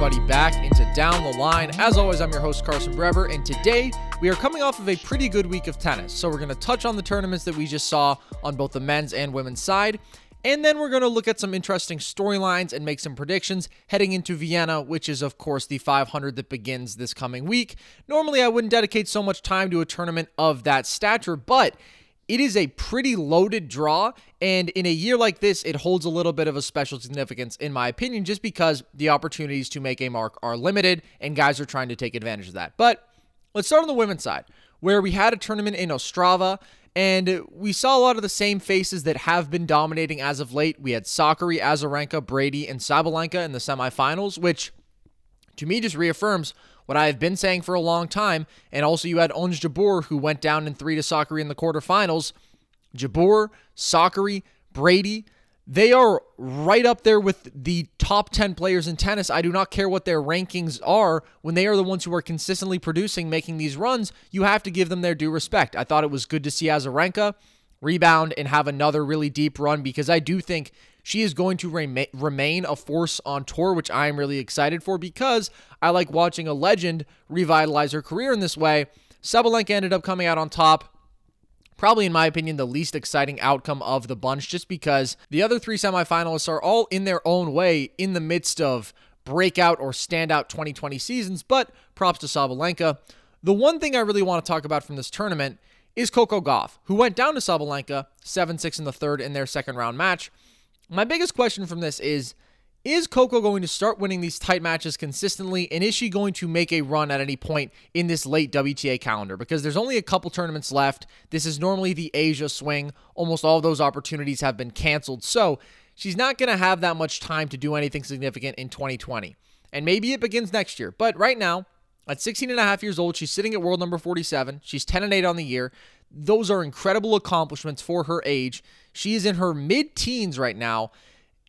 everybody back into Down the Line. As always, I'm your host, Carson Brever, and today we are coming off of a pretty good week of tennis. So we're going to touch on the tournaments that we just saw on both the men's and women's side. And then we're going to look at some interesting storylines and make some predictions heading into Vienna, which is, of course, the 500 that begins this coming week. Normally, I wouldn't dedicate so much time to a tournament of that stature, but it is a pretty loaded draw. And in a year like this, it holds a little bit of a special significance, in my opinion, just because the opportunities to make a mark are limited and guys are trying to take advantage of that. But let's start on the women's side, where we had a tournament in Ostrava. And we saw a lot of the same faces that have been dominating as of late. We had Sakkari, Azarenka, Brady, and Sabalenka in the semifinals, which to me just reaffirms what I have been saying for a long time. And also, you had Ons Jabeur, who went down in three to Sakkari in the quarterfinals. Jabeur, Sakkari, Brady, they are right up there with the top 10 players in tennis. I do not care what their rankings are. When they are the ones who are consistently producing, making these runs, you have to give them their due respect. I thought it was good to see Azarenka rebound and have another really deep run because I do think she is going to remain a force on tour, which I am really excited for because I like watching a legend revitalize her career in this way. Sabalenka ended up coming out on top. Probably, in my opinion, the least exciting outcome of the bunch, just because the other three semifinalists are all in their own way in the midst of breakout or standout 2020 seasons. But props to Sabalenka. The one thing I really want to talk about from this tournament is Coco Gauff, who went down to Sabalenka 7 6 in the third in their second round match. My biggest question from this is Is Coco going to start winning these tight matches consistently? And is she going to make a run at any point in this late WTA calendar? Because there's only a couple tournaments left. This is normally the Asia swing. Almost all of those opportunities have been canceled. So she's not going to have that much time to do anything significant in 2020. And maybe it begins next year. But right now, at 16 and a half years old, she's sitting at world number 47. She's 10 and 8 on the year. Those are incredible accomplishments for her age. She is in her mid teens right now.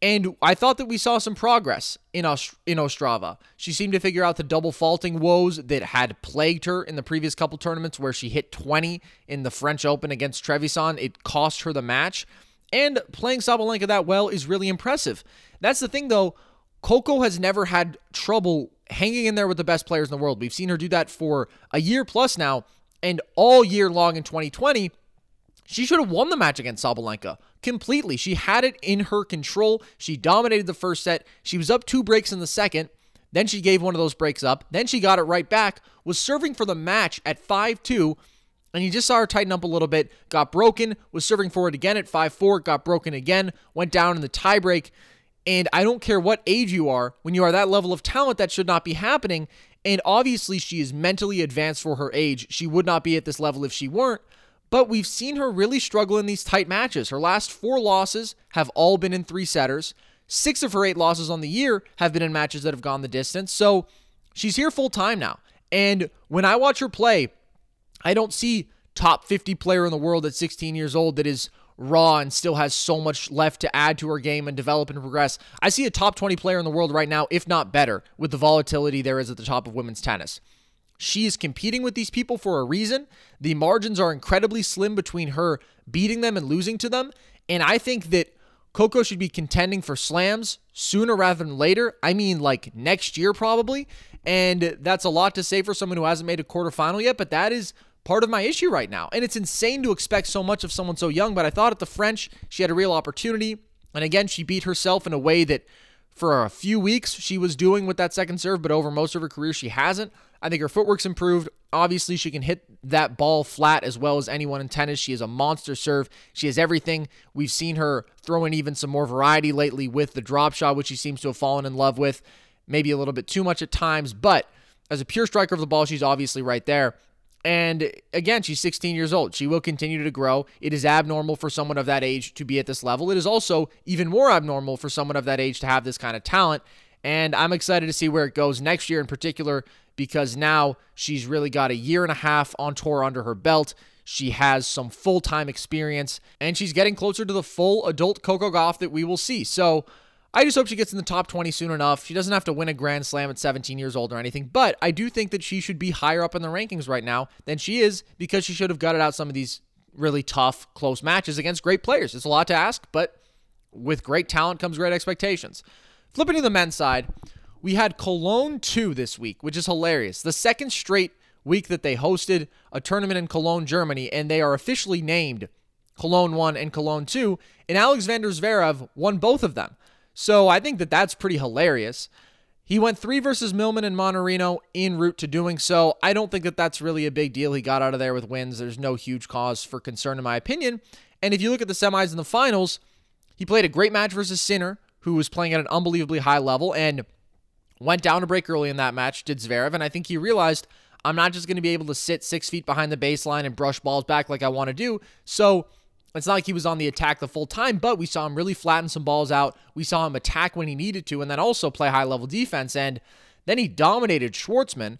And I thought that we saw some progress in Ost- in Ostrava. She seemed to figure out the double faulting woes that had plagued her in the previous couple tournaments where she hit 20 in the French Open against Trevisan. It cost her the match. And playing Sabalenka that well is really impressive. That's the thing though, Coco has never had trouble hanging in there with the best players in the world. We've seen her do that for a year plus now, and all year long in 2020, she should have won the match against Sabalenka completely. She had it in her control. She dominated the first set. She was up two breaks in the second. Then she gave one of those breaks up. Then she got it right back, was serving for the match at 5 2. And you just saw her tighten up a little bit, got broken, was serving for it again at 5 4, got broken again, went down in the tiebreak. And I don't care what age you are, when you are that level of talent, that should not be happening. And obviously, she is mentally advanced for her age. She would not be at this level if she weren't. But we've seen her really struggle in these tight matches. Her last four losses have all been in three setters. Six of her eight losses on the year have been in matches that have gone the distance. So she's here full time now. And when I watch her play, I don't see top 50 player in the world at 16 years old that is raw and still has so much left to add to her game and develop and progress. I see a top 20 player in the world right now, if not better, with the volatility there is at the top of women's tennis. She is competing with these people for a reason. The margins are incredibly slim between her beating them and losing to them. And I think that Coco should be contending for slams sooner rather than later. I mean, like next year, probably. And that's a lot to say for someone who hasn't made a quarterfinal yet, but that is part of my issue right now. And it's insane to expect so much of someone so young, but I thought at the French, she had a real opportunity. And again, she beat herself in a way that for a few weeks she was doing with that second serve, but over most of her career, she hasn't. I think her footwork's improved. Obviously, she can hit that ball flat as well as anyone in tennis. She is a monster serve. She has everything. We've seen her throw in even some more variety lately with the drop shot, which she seems to have fallen in love with. Maybe a little bit too much at times, but as a pure striker of the ball, she's obviously right there. And again, she's 16 years old. She will continue to grow. It is abnormal for someone of that age to be at this level. It is also even more abnormal for someone of that age to have this kind of talent. And I'm excited to see where it goes next year in particular because now she's really got a year and a half on tour under her belt. She has some full time experience and she's getting closer to the full adult Coco Gauff that we will see. So, I just hope she gets in the top 20 soon enough. She doesn't have to win a Grand Slam at 17 years old or anything, but I do think that she should be higher up in the rankings right now than she is because she should have gutted out some of these really tough, close matches against great players. It's a lot to ask, but with great talent comes great expectations. Flipping to the men's side, we had Cologne 2 this week, which is hilarious. The second straight week that they hosted a tournament in Cologne, Germany, and they are officially named Cologne 1 and Cologne 2, and Alexander Zverev won both of them. So I think that that's pretty hilarious. He went three versus Millman and Mannarino en route to doing so. I don't think that that's really a big deal. He got out of there with wins. There's no huge cause for concern, in my opinion. And if you look at the semis and the finals, he played a great match versus Sinner, who was playing at an unbelievably high level and went down a break early in that match, did Zverev. And I think he realized I'm not just going to be able to sit six feet behind the baseline and brush balls back like I want to do. So it's not like he was on the attack the full time, but we saw him really flatten some balls out. We saw him attack when he needed to, and then also play high level defense. And then he dominated Schwartzman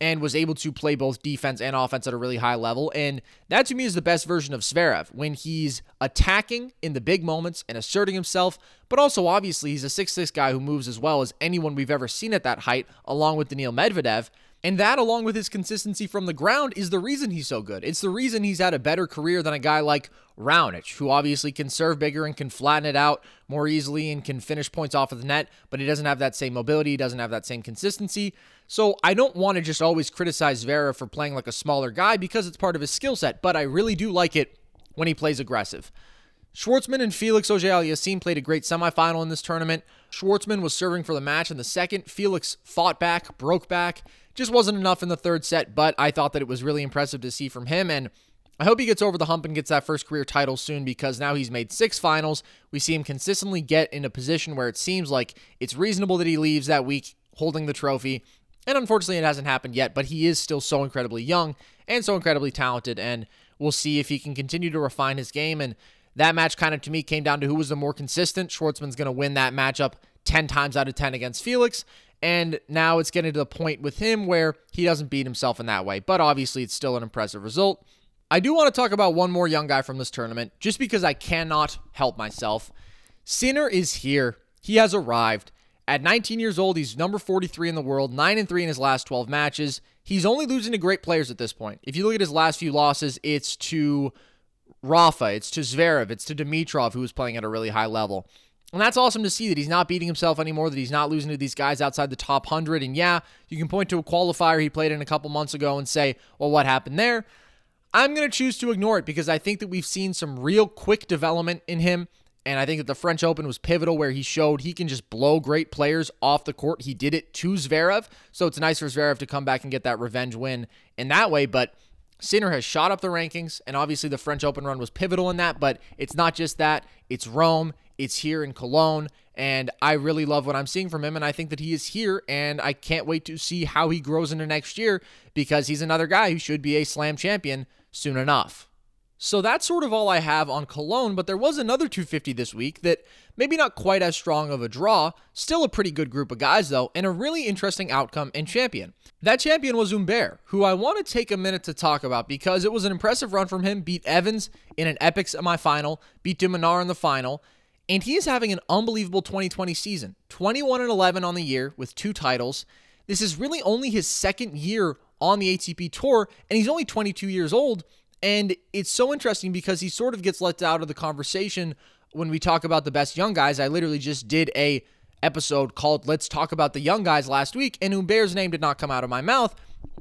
and was able to play both defense and offense at a really high level. And that to me is the best version of Zverev when he's attacking in the big moments and asserting himself, but also obviously he's a 6'6 guy who moves as well as anyone we've ever seen at that height, along with Daniil Medvedev. And that, along with his consistency from the ground, is the reason he's so good. It's the reason he's had a better career than a guy like Raonic, who obviously can serve bigger and can flatten it out more easily and can finish points off of the net, but he doesn't have that same mobility, he doesn't have that same consistency. So I don't want to just always criticize Vera for playing like a smaller guy because it's part of his skill set, but I really do like it when he plays aggressive. Schwartzman and Felix Auger-Aliassime played a great semifinal in this tournament. Schwartzman was serving for the match in the second. Felix fought back, broke back. Just wasn't enough in the third set, but I thought that it was really impressive to see from him. And I hope he gets over the hump and gets that first career title soon because now he's made six finals. We see him consistently get in a position where it seems like it's reasonable that he leaves that week holding the trophy. And unfortunately, it hasn't happened yet, but he is still so incredibly young and so incredibly talented. And we'll see if he can continue to refine his game. And that match kind of to me came down to who was the more consistent. Schwartzman's going to win that matchup 10 times out of 10 against Felix. And now it's getting to the point with him where he doesn't beat himself in that way. But obviously, it's still an impressive result. I do want to talk about one more young guy from this tournament, just because I cannot help myself. Sinner is here. He has arrived. At 19 years old, he's number 43 in the world, 9 and 3 in his last 12 matches. He's only losing to great players at this point. If you look at his last few losses, it's to Rafa, it's to Zverev, it's to Dimitrov, who was playing at a really high level. And that's awesome to see that he's not beating himself anymore, that he's not losing to these guys outside the top 100. And yeah, you can point to a qualifier he played in a couple months ago and say, well, what happened there? I'm going to choose to ignore it because I think that we've seen some real quick development in him. And I think that the French Open was pivotal where he showed he can just blow great players off the court. He did it to Zverev. So it's nice for Zverev to come back and get that revenge win in that way. But Sinner has shot up the rankings, and obviously the French Open run was pivotal in that, but it's not just that. It's Rome, it's here in Cologne, and I really love what I'm seeing from him, and I think that he is here, and I can't wait to see how he grows into next year because he's another guy who should be a slam champion soon enough. So that's sort of all I have on Cologne, but there was another 250 this week that maybe not quite as strong of a draw, still a pretty good group of guys though, and a really interesting outcome and champion. That champion was Humbert, who I want to take a minute to talk about because it was an impressive run from him, beat Evans in an epic semifinal, beat de Minaur in the final, and he is having an unbelievable 2020 season. 21 and 11 on the year with two titles. This is really only his second year on the ATP tour, and he's only 22 years old. And it's so interesting because he sort of gets left out of the conversation when we talk about the best young guys. I literally just did a episode called Let's Talk About the Young Guys last week, and Humbert's name did not come out of my mouth.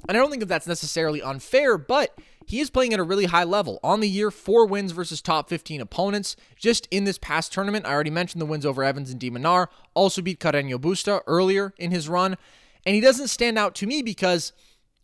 And I don't think that that's necessarily unfair, but he is playing at a really high level. On the year, four wins versus top 15 opponents. Just in this past tournament, I already mentioned the wins over Evans and de Minaur. Also beat Carreño Busta earlier in his run. And he doesn't stand out to me because –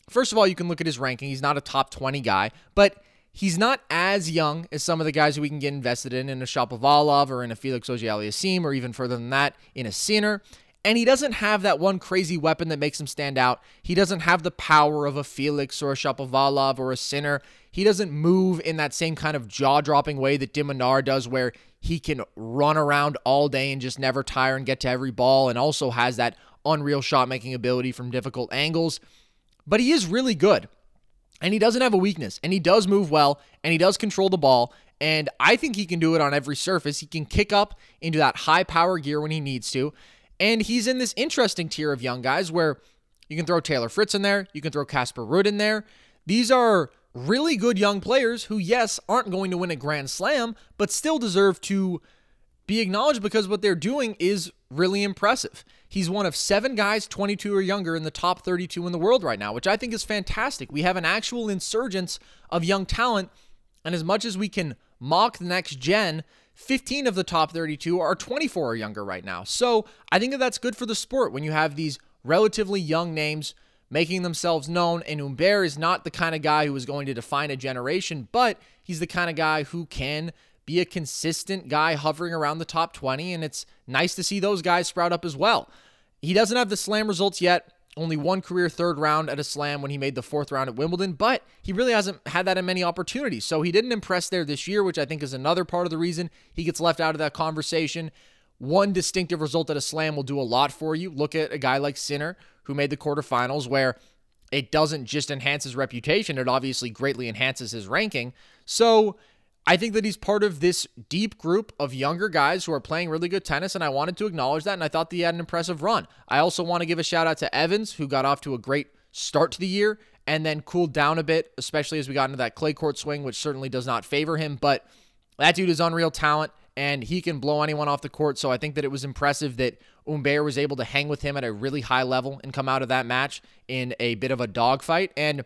First of all, you can look at his ranking. He's not a top 20 guy, but he's not as young as some of the guys who we can get invested in, in a Shapovalov or in a Felix Auger-Aliassime, or even further than that, in a Sinner. And he doesn't have that one crazy weapon that makes him stand out. He doesn't have the power of a Felix or a Shapovalov or a Sinner. He doesn't move in that same kind of jaw dropping way that de Minaur does, where he can run around all day and just never tire and get to every ball, and also has that unreal shot making ability from difficult angles but he is really good. And he doesn't have a weakness. And he does move well. And he does control the ball. And I think he can do it on every surface. He can kick up into that high power gear when he needs to. And he's in this interesting tier of young guys where you can throw Taylor Fritz in there. You can throw Casper Ruud in there. These are really good young players who, yes, aren't going to win a Grand Slam, but still deserve to be acknowledged because what they're doing is really impressive. He's one of seven guys 22 or younger in the top 32 in the world right now, which I think is fantastic. We have an actual insurgence of young talent. And as much as we can mock the next gen, 15 of the top 32 are 24 or younger right now. So I think that that's good for the sport when you have these relatively young names making themselves known. And Humbert is not the kind of guy who is going to define a generation, but he's the kind of guy who can be a consistent guy hovering around the top 20. And it's nice to see those guys sprout up as well. He doesn't have the slam results yet. Only one career third round at a slam when he made the fourth round at Wimbledon, but he really hasn't had that in many opportunities. So he didn't impress there this year, which I think is another part of the reason he gets left out of that conversation. One distinctive result at a slam will do a lot for you. Look at a guy like Sinner, who made the quarterfinals, where it doesn't just enhance his reputation, it obviously greatly enhances his ranking. So I think that he's part of this deep group of younger guys who are playing really good tennis, and I wanted to acknowledge that, and I thought that he had an impressive run. I also want to give a shout out to Evans, who got off to a great start to the year and then cooled down a bit, especially as we got into that clay court swing, which certainly does not favor him. But that dude is unreal talent, and he can blow anyone off the court. So I think that it was impressive that Humbert was able to hang with him at a really high level and come out of that match in a bit of a dogfight. And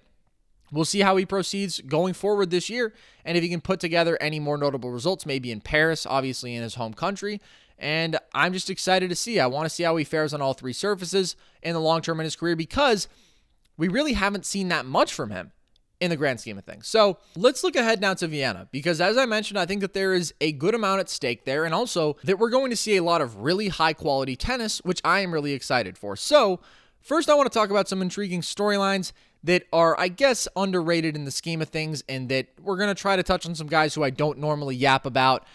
We'll see how he proceeds going forward this year and if he can put together any more notable results, maybe in Paris, obviously in his home country. And I'm just excited to see. I want to see how he fares on all three surfaces in the long term in his career because we really haven't seen that much from him in the grand scheme of things. So let's look ahead now to Vienna because, as I mentioned, I think that there is a good amount at stake there, and also that we're going to see a lot of really high quality tennis, which I am really excited for. So, first, I want to talk about some intriguing storylines that are, I guess, underrated in the scheme of things, and that we're going to try to touch on some guys who I don't normally yap about.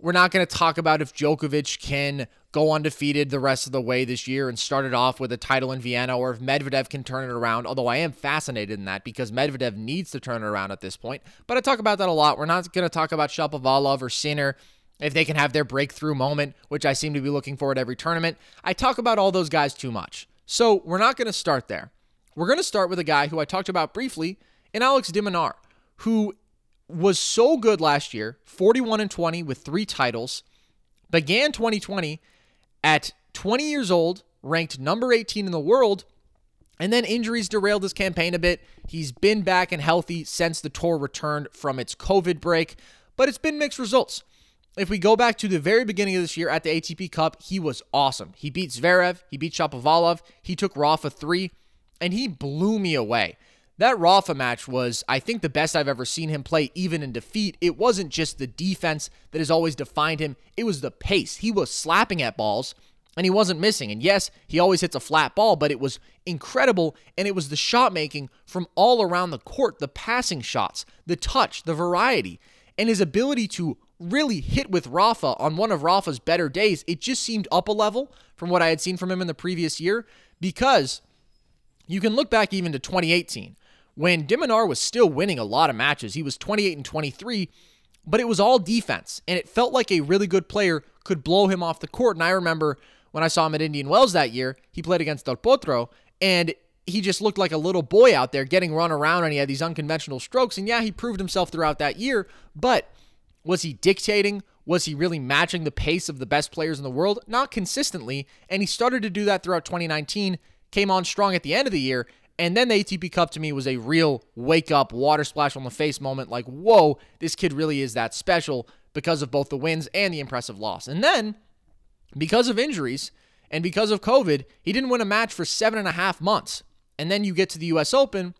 We're not going to talk about if Djokovic can go undefeated the rest of the way this year and start it off with a title in Vienna, or if Medvedev can turn it around. Although I am fascinated in that because Medvedev needs to turn it around at this point. But I talk about that a lot. We're not going to talk about Shapovalov or Sinner if they can have their breakthrough moment, which I seem to be looking for at every tournament. I talk about all those guys too much. So we're not going to start there. We're going to start with a guy who I talked about briefly in Alex de Minaur, who was so good last year 41 and 20 with three titles, began 2020 at 20 years old, ranked number 18 in the world. And then injuries derailed his campaign a bit. He's been back and healthy since the tour returned from its COVID break, but it's been mixed results. If we go back to the very beginning of this year at the ATP Cup, he was awesome. He beat Zverev, he beat Shapovalov, he took Rafa 3 and he blew me away. That Rafa match was, I think, the best I've ever seen him play, even in defeat. It wasn't just the defense that has always defined him, it was the pace. He was slapping at balls and he wasn't missing. And yes, he always hits a flat ball, but it was incredible. And it was the shot making from all around the court the passing shots, the touch, the variety, and his ability to really hit with Rafa on one of Rafa's better days. It just seemed up a level from what I had seen from him in the previous year because you can look back even to 2018 when de Minaur was still winning a lot of matches. He was 28 and 23, but it was all defense, and it felt like a really good player could blow him off the court. And I remember when I saw him at Indian Wells that year, he played against Del Potro, and he just looked like a little boy out there getting run around, and he had these unconventional strokes. And yeah, he proved himself throughout that year, but was he dictating? Was he really matching the pace of the best players in the world? Not consistently, and he started to do that throughout 2019 came on strong at the end of the year. And then the ATP Cup to me was a real wake up, water splash on the face moment like, whoa, this kid really is that special because of both the wins and the impressive loss. And then, because of injuries and because of COVID, he didn't win a match for seven and a half months. And then you get to the US Open,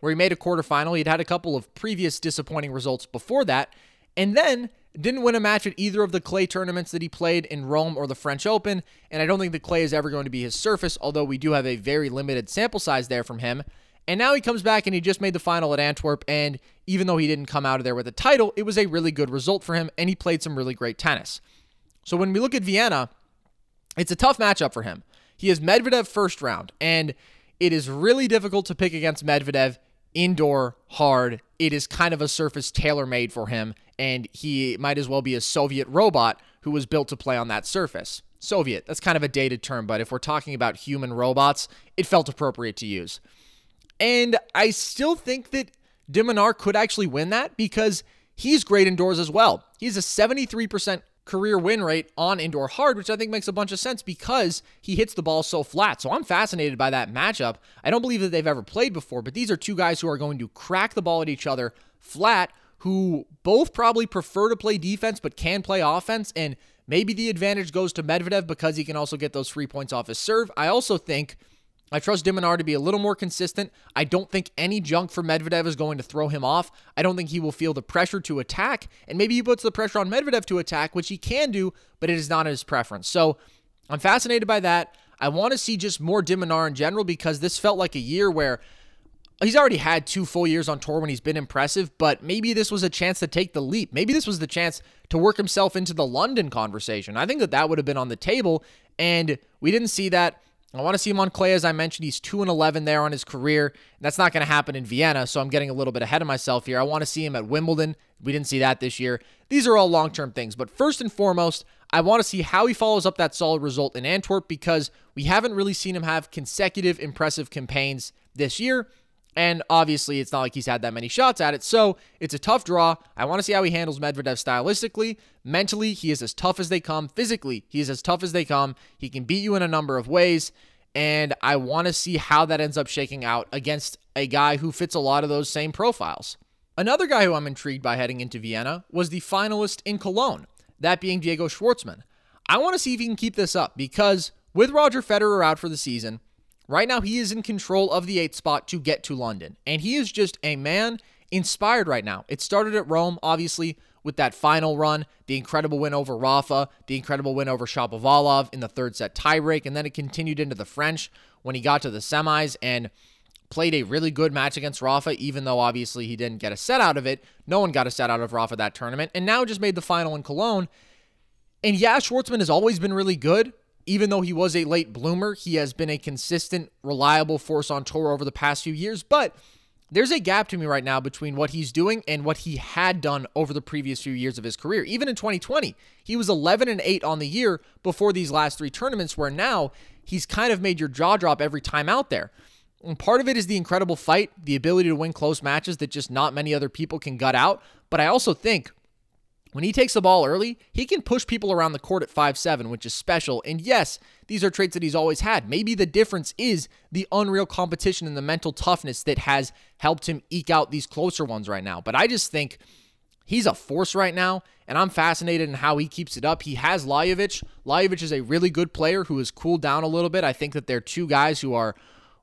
where he made a quarterfinal. He'd had a couple of previous disappointing results before that. And then didn't win a match at either of the clay tournaments that he played in Rome or the French Open, and I don't think the clay is ever going to be his surface, although we do have a very limited sample size there from him. And now he comes back and he just made the final at Antwerp, and even though he didn't come out of there with a title, it was a really good result for him, and he played some really great tennis. So when we look at Vienna, it's a tough matchup for him. He has Medvedev first round, and it is really difficult to pick against Medvedev indoor hard. It is kind of a surface tailor made for him, and he might as well be a Soviet robot who was built to play on that surface. Soviet, that's kind of a dated term, but if we're talking about human robots, it felt appropriate to use. And I still think that de Minaur could actually win that because he's great indoors as well. He's a 73% career win rate on indoor hard, which I think makes a bunch of sense because he hits the ball so flat. So I'm fascinated by that matchup. I don't believe that they've ever played before, but these are two guys who are going to crack the ball at each other flat, who both probably prefer to play defense but can play offense. And maybe the advantage goes to Medvedev because he can also get those free points off his serve. I also think I trust de Minaur to be a little more consistent. I don't think any junk for Medvedev is going to throw him off. I don't think he will feel the pressure to attack. And maybe he puts the pressure on Medvedev to attack, which he can do, but it is not his preference. So I'm fascinated by that. I want to see just more de Minaur in general because this felt like a year where he's already had two full years on tour when he's been impressive, but maybe this was a chance to take the leap. Maybe this was the chance to work himself into the London conversation. I think that that would have been on the table, and we didn't see that. I want to see him on clay, as I mentioned. He's 2 and 11 there on his career. That's not going to happen in Vienna, so I'm getting a little bit ahead of myself here. I want to see him at Wimbledon. We didn't see that this year. These are all long term things, but first and foremost, I want to see how he follows up that solid result in Antwerp because we haven't really seen him have consecutive impressive campaigns this year. And obviously, it's not like he's had that many shots at it. So it's a tough draw. I want to see how he handles Medvedev stylistically. Mentally, he is as tough as they come. Physically, he is as tough as they come. He can beat you in a number of ways. And I want to see how that ends up shaking out against a guy who fits a lot of those same profiles. Another guy who I'm intrigued by heading into Vienna was the finalist in Cologne, that being Diego Schwartzman. I want to see if he can keep this up because with Roger Federer out for the season, Right now, he is in control of the eighth spot to get to London. And he is just a man inspired right now. It started at Rome, obviously, with that final run, the incredible win over Rafa, the incredible win over Shapovalov in the third set tiebreak, and then it continued into the French when he got to the semis and played a really good match against Rafa, even though obviously he didn't get a set out of it. No one got a set out of Rafa that tournament, and now just made the final in Cologne. And yeah, Schwartzman has always been really good, even though he was a late bloomer, he has been a consistent, reliable force on tour over the past few years. But there's a gap to me right now between what he's doing and what he had done over the previous few years of his career. Even in 2020, he was 11 and 8 on the year before these last three tournaments, where now he's kind of made your jaw drop every time out there. And part of it is the incredible fight, the ability to win close matches that just not many other people can gut out. But I also think when he takes the ball early, he can push people around the court at five seven, which is special. And yes, these are traits that he's always had. Maybe the difference is the unreal competition and the mental toughness that has helped him eke out these closer ones right now. But I just think he's a force right now, and I'm fascinated in how he keeps it up. He has Lajovic. Lajovic is a really good player who has cooled down a little bit. I think that they're two guys who are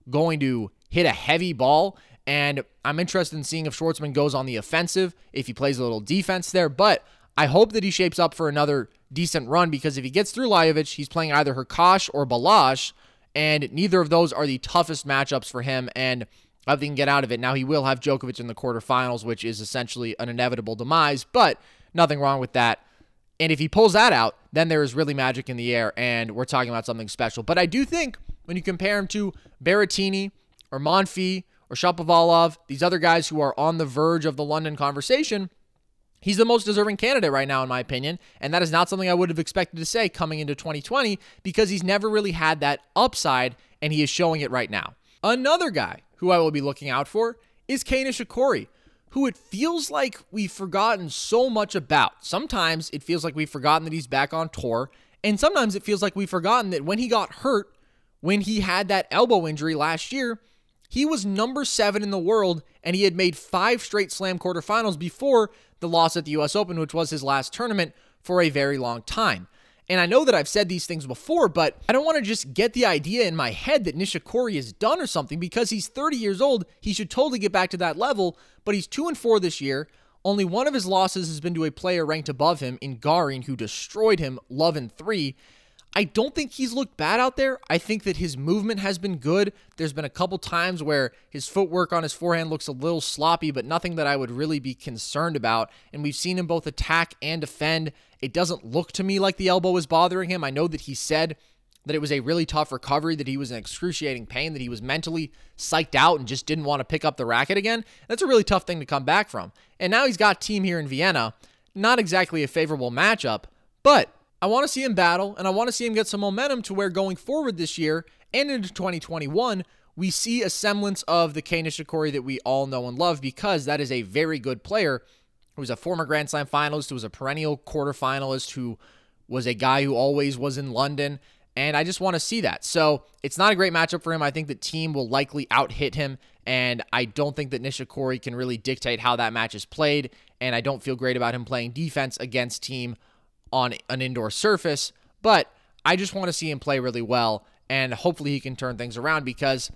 going to hit a heavy ball. And I'm interested in seeing if Schwartzman goes on the offensive, if he plays a little defense there. But I hope that he shapes up for another decent run because if he gets through Lajovic, he's playing either Hurkacz or Balash, and neither of those are the toughest matchups for him. And I think he can get out of it. Now he will have Djokovic in the quarterfinals, which is essentially an inevitable demise, but nothing wrong with that. And if he pulls that out, then there is really magic in the air, and we're talking about something special. But I do think when you compare him to Berrettini or Monfils or Shapovalov, these other guys who are on the verge of the London conversation, He's the most deserving candidate right now, in my opinion. And that is not something I would have expected to say coming into 2020 because he's never really had that upside, and he is showing it right now. Another guy who I will be looking out for is Kei Nishikori, who it feels like we've forgotten so much about. Sometimes it feels like we've forgotten that he's back on tour, and sometimes it feels like we've forgotten that when he got hurt, when he had that elbow injury last year, he was number seven in the world, and he had made five straight slam quarterfinals before the loss at the US Open, which was his last tournament for a very long time. And I know that I've said these things before, but I don't want to just get the idea in my head that Nishikori is done or something because he's 30 years old. He should totally get back to that level, but he's 2 and 4 this year. Only one of his losses has been to a player ranked above him in Garin, who destroyed him, love in 3. I don't think he's looked bad out there. I think that his movement has been good. There's been a couple times where his footwork on his forehand looks a little sloppy, but nothing that I would really be concerned about. And we've seen him both attack and defend. It doesn't look to me like the elbow is bothering him. I know that he said that it was a really tough recovery, that he was in excruciating pain, that he was mentally psyched out and just didn't want to pick up the racket again. That's a really tough thing to come back from. And now he's got Thiem here in Vienna. Not exactly a favorable matchup, but I want to see him battle, and I want to see him get some momentum to where going forward this year and into 2021, we see a semblance of the Nishikori that we all know and love because that is a very good player who was a former Grand Slam finalist, who was a perennial quarterfinalist, who was a guy who always was in London. And I just want to see that. So it's not a great matchup for him. I think the Thiem will likely out hit him. And I don't think that Nishikori can really dictate how that match is played. And I don't feel great about him playing defense against Thiem on an indoor surface. But I just want to see him play really well. And hopefully he can turn things around because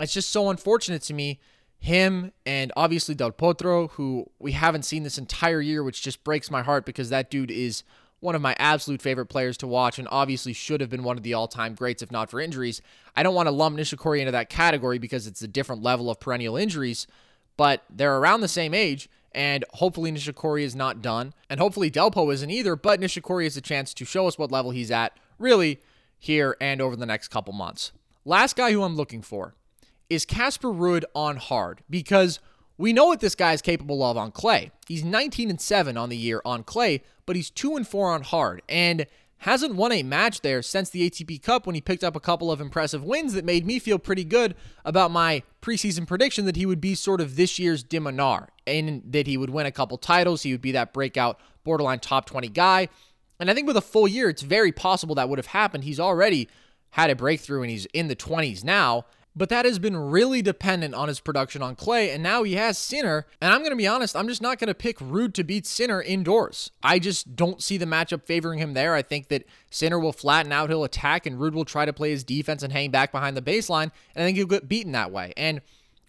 it's just so unfortunate to me him and obviously Del Potro, who we haven't seen this entire year, which just breaks my heart because that dude is one of my absolute favorite players to watch and obviously should have been one of the all time greats if not for injuries. I don't want to lump Nishikori into that category because it's a different level of perennial injuries, but they're around the same age. And hopefully Nishikori is not done. And hopefully Delpo isn't either, but Nishikori has a chance to show us what level he's at, really, here and over the next couple months. Last guy who I'm looking for is Casper Ruud on hard because we know what this guy is capable of on clay. He's 19 and 7 on the year on clay, but he's 2 and 4 on hard and hasn't won a match there since the ATP Cup when he picked up a couple of impressive wins that made me feel pretty good about my preseason prediction that he would be sort of this year's de Minaur and that he would win a couple titles, he would be that breakout borderline top 20 guy. And I think with a full year, it's very possible that would have happened. He's already had a breakthrough and he's in the 20s now but that has been really dependent on his production on clay. And now he has Sinner. And I'm going to be honest, I'm just not going to pick Ruud to beat Sinner indoors. I just don't see the matchup favoring him there. I think that Sinner will flatten out, he'll attack, and Ruud will try to play his defense and hang back behind the baseline. And I think he'll get beaten that way. And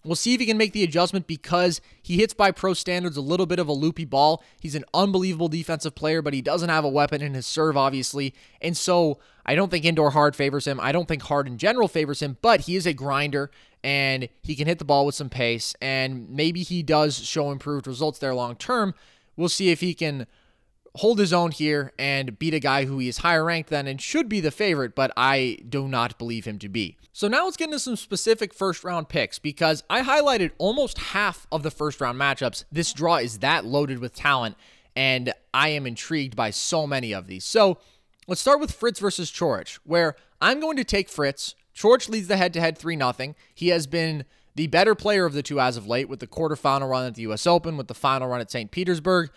We'll see if he can make the adjustment because he hits by pro standards a little bit of a loopy ball. He's an unbelievable defensive player, but he doesn't have a weapon in his serve, obviously. And so I don't think indoor hard favors him. I don't think hard in general favors him, but he is a grinder and he can hit the ball with some pace. And maybe he does show improved results there long term. We'll see if he can hold his own here and beat a guy who he is higher ranked than and should be the favorite, but I do not believe him to be. So now let's get into some specific first round picks because I highlighted almost half of the first round matchups. This draw is that loaded with talent, and I am intrigued by so many of these. So let's start with Fritz versus Coric, where I'm going to take Fritz. Coric leads the head to head 3 0. He has been the better player of the two as of late with the quarterfinal run at the US Open, with the final run at St. Petersburg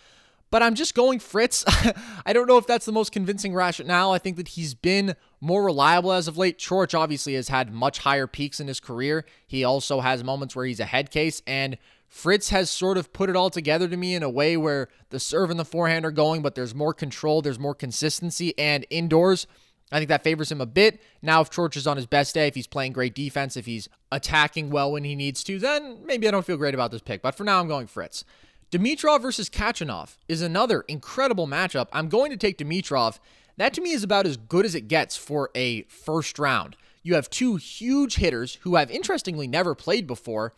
but I'm just going Fritz. I don't know if that's the most convincing rationale. I think that he's been more reliable as of late. Coric obviously has had much higher peaks in his career. He also has moments where he's a head case, and Fritz has sort of put it all together to me in a way where the serve and the forehand are going, but there's more control, there's more consistency, and indoors. I think that favors him a bit. Now, if Coric is on his best day, if he's playing great defense, if he's attacking well when he needs to, then maybe I don't feel great about this pick. But for now, I'm going Fritz. Dimitrov versus Khachanov is another incredible matchup. I'm going to take Dimitrov. That to me is about as good as it gets for a first round. You have two huge hitters who have interestingly never played before.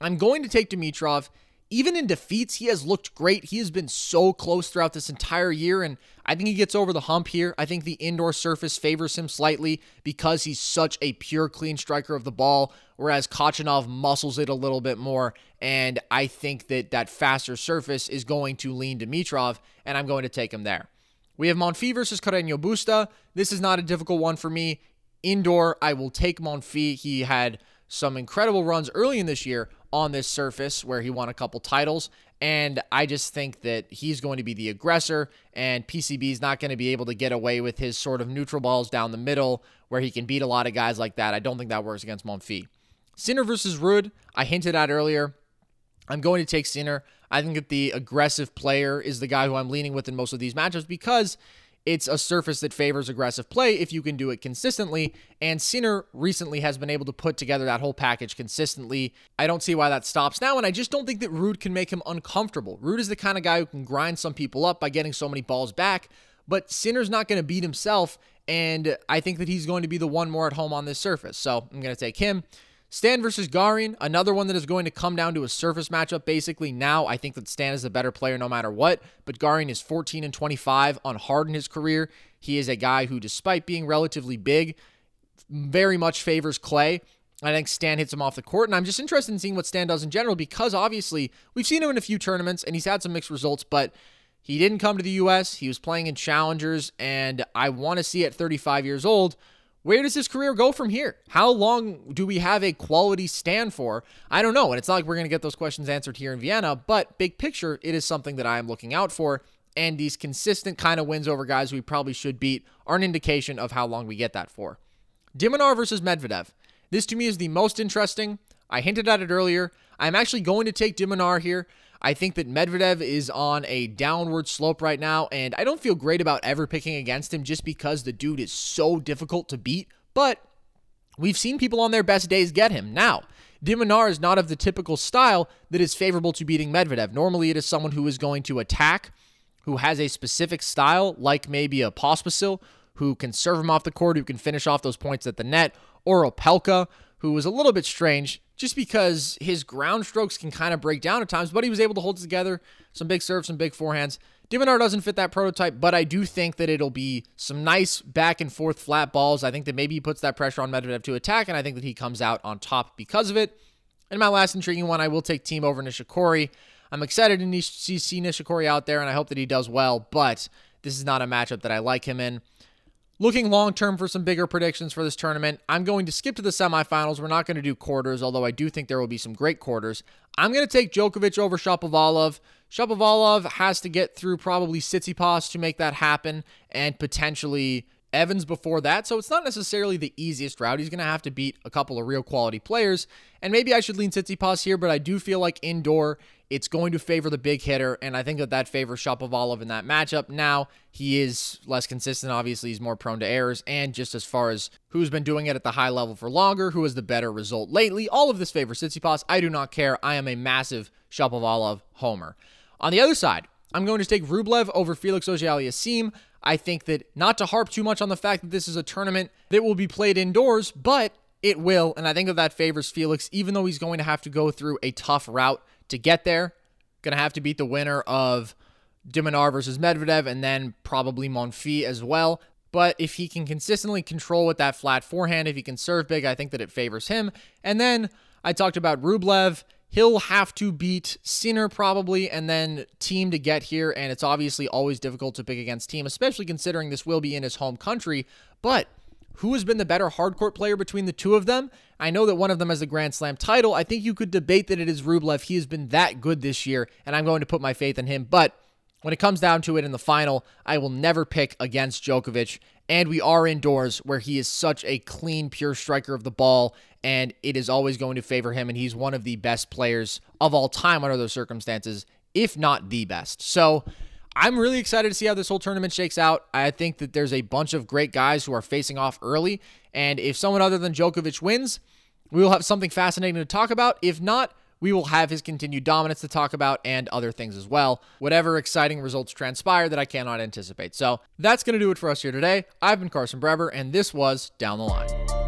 I'm going to take Dimitrov even in defeats, he has looked great. He has been so close throughout this entire year, and I think he gets over the hump here. I think the indoor surface favors him slightly because he's such a pure, clean striker of the ball, whereas Khachanov muscles it a little bit more. And I think that that faster surface is going to lean Dimitrov, and I'm going to take him there. We have Monfils versus Carreño Busta. This is not a difficult one for me. Indoor, I will take Monfils. He had some incredible runs early in this year on this surface where he won a couple titles. And I just think that he's going to be the aggressor, and PCB is not going to be able to get away with his sort of neutral balls down the middle where he can beat a lot of guys like that. I don't think that works against Monfils. Sinner versus Ruud, I hinted at earlier. I'm going to take Sinner. I think that the aggressive player is the guy who I'm leaning with in most of these matchups because it's a surface that favors aggressive play if you can do it consistently. And Sinner recently has been able to put together that whole package consistently. I don't see why that stops now, and I just don't think that Ruud can make him uncomfortable. Ruud is the kind of guy who can grind some people up by getting so many balls back, but Sinner's not going to beat himself, and I think that he's going to be the one more at home on this surface. So I'm going to take him. Stan versus Garin, another one that is going to come down to a surface matchup basically. Now, I think that Stan is the better player no matter what, but Garin is 14 and 25 on hard in his career. He is a guy who, despite being relatively big, very much favors clay. I think Stan hits him off the court, and I'm just interested in seeing what Stan does in general because obviously we've seen him in a few tournaments and he's had some mixed results, but he didn't come to the U.S. He was playing in challengers, and I want to see at 35 years old where does his career go from here? How long do we have a quality Stan for? I don't know. And it's not like we're going to get those questions answered here in Vienna, but big picture, it is something that I am looking out for. And these consistent kind of wins over guys we probably should beat are an indication of how long we get that for. de Minaur versus Medvedev. This to me is the most interesting. I hinted at it earlier. I'm actually going to take de Minaur here. I think that Medvedev is on a downward slope right now, and I don't feel great about ever picking against him just because the dude is so difficult to beat. But we've seen people on their best days get him. Now, de Minaur is not of the typical style that is favorable to beating Medvedev. Normally, it is someone who is going to attack, who has a specific style, like maybe a Pospisil, who can serve him off the court, who can finish off those points at the net, or a Opelka, who was a little bit strange just because his ground strokes can kind of break down at times, but he was able to hold together some big serves, some big forehands. de doesn't fit that prototype, but I do think that it'll be some nice back and forth flat balls. I think that maybe he puts that pressure on Medvedev to attack, and I think that he comes out on top because of it. And my last intriguing one, I will take Thiem over Nishikori. I'm excited to see Nishikori out there, and I hope that he does well, but this is not a matchup that I like him in. Looking long term for some bigger predictions for this tournament, I'm going to skip to the semifinals. We're not going to do quarters, although I do think there will be some great quarters. I'm going to take Djokovic over Shapovalov. Shapovalov has to get through probably Tsitsipas to make that happen, and potentially Evans before that. So it's not necessarily the easiest route. He's going to have to beat a couple of real quality players. And maybe I should lean Tsitsipas here, but I do feel like indoor it's going to favor the big hitter, and I think that that favors Shapovalov in that matchup. Now, he is less consistent. Obviously, he's more prone to errors, and just as far as who's been doing it at the high level for longer, who has the better result lately, all of this favors Tsitsipas. I do not care. I am a massive Shapovalov homer. On the other side, I'm going to take Rublev over Felix Auger-Aliassime. I think that not to harp too much on the fact that this is a tournament that will be played indoors, but it will, and I think that that favors Felix, even though he's going to have to go through a tough route to get there. Going to have to beat the winner of de Minaur versus Medvedev and then probably Monfils as well. But if he can consistently control with that flat forehand, if he can serve big, I think that it favors him. And then I talked about Rublev. He'll have to beat Sinner probably and then Thiem to get here. And it's obviously always difficult to pick against Thiem, especially considering this will be in his home country. But who has been the better hardcourt player between the two of them? I know that one of them has a Grand Slam title. I think you could debate that it is Rublev. He has been that good this year, and I'm going to put my faith in him. But when it comes down to it in the final, I will never pick against Djokovic. And we are indoors where he is such a clean, pure striker of the ball, and it is always going to favor him. And he's one of the best players of all time under those circumstances, if not the best. So I'm really excited to see how this whole tournament shakes out. I think that there's a bunch of great guys who are facing off early. And if someone other than Djokovic wins, we will have something fascinating to talk about. If not, we will have his continued dominance to talk about and other things as well. Whatever exciting results transpire that I cannot anticipate. So that's going to do it for us here today. I've been Carson Brever, and this was Down the Line.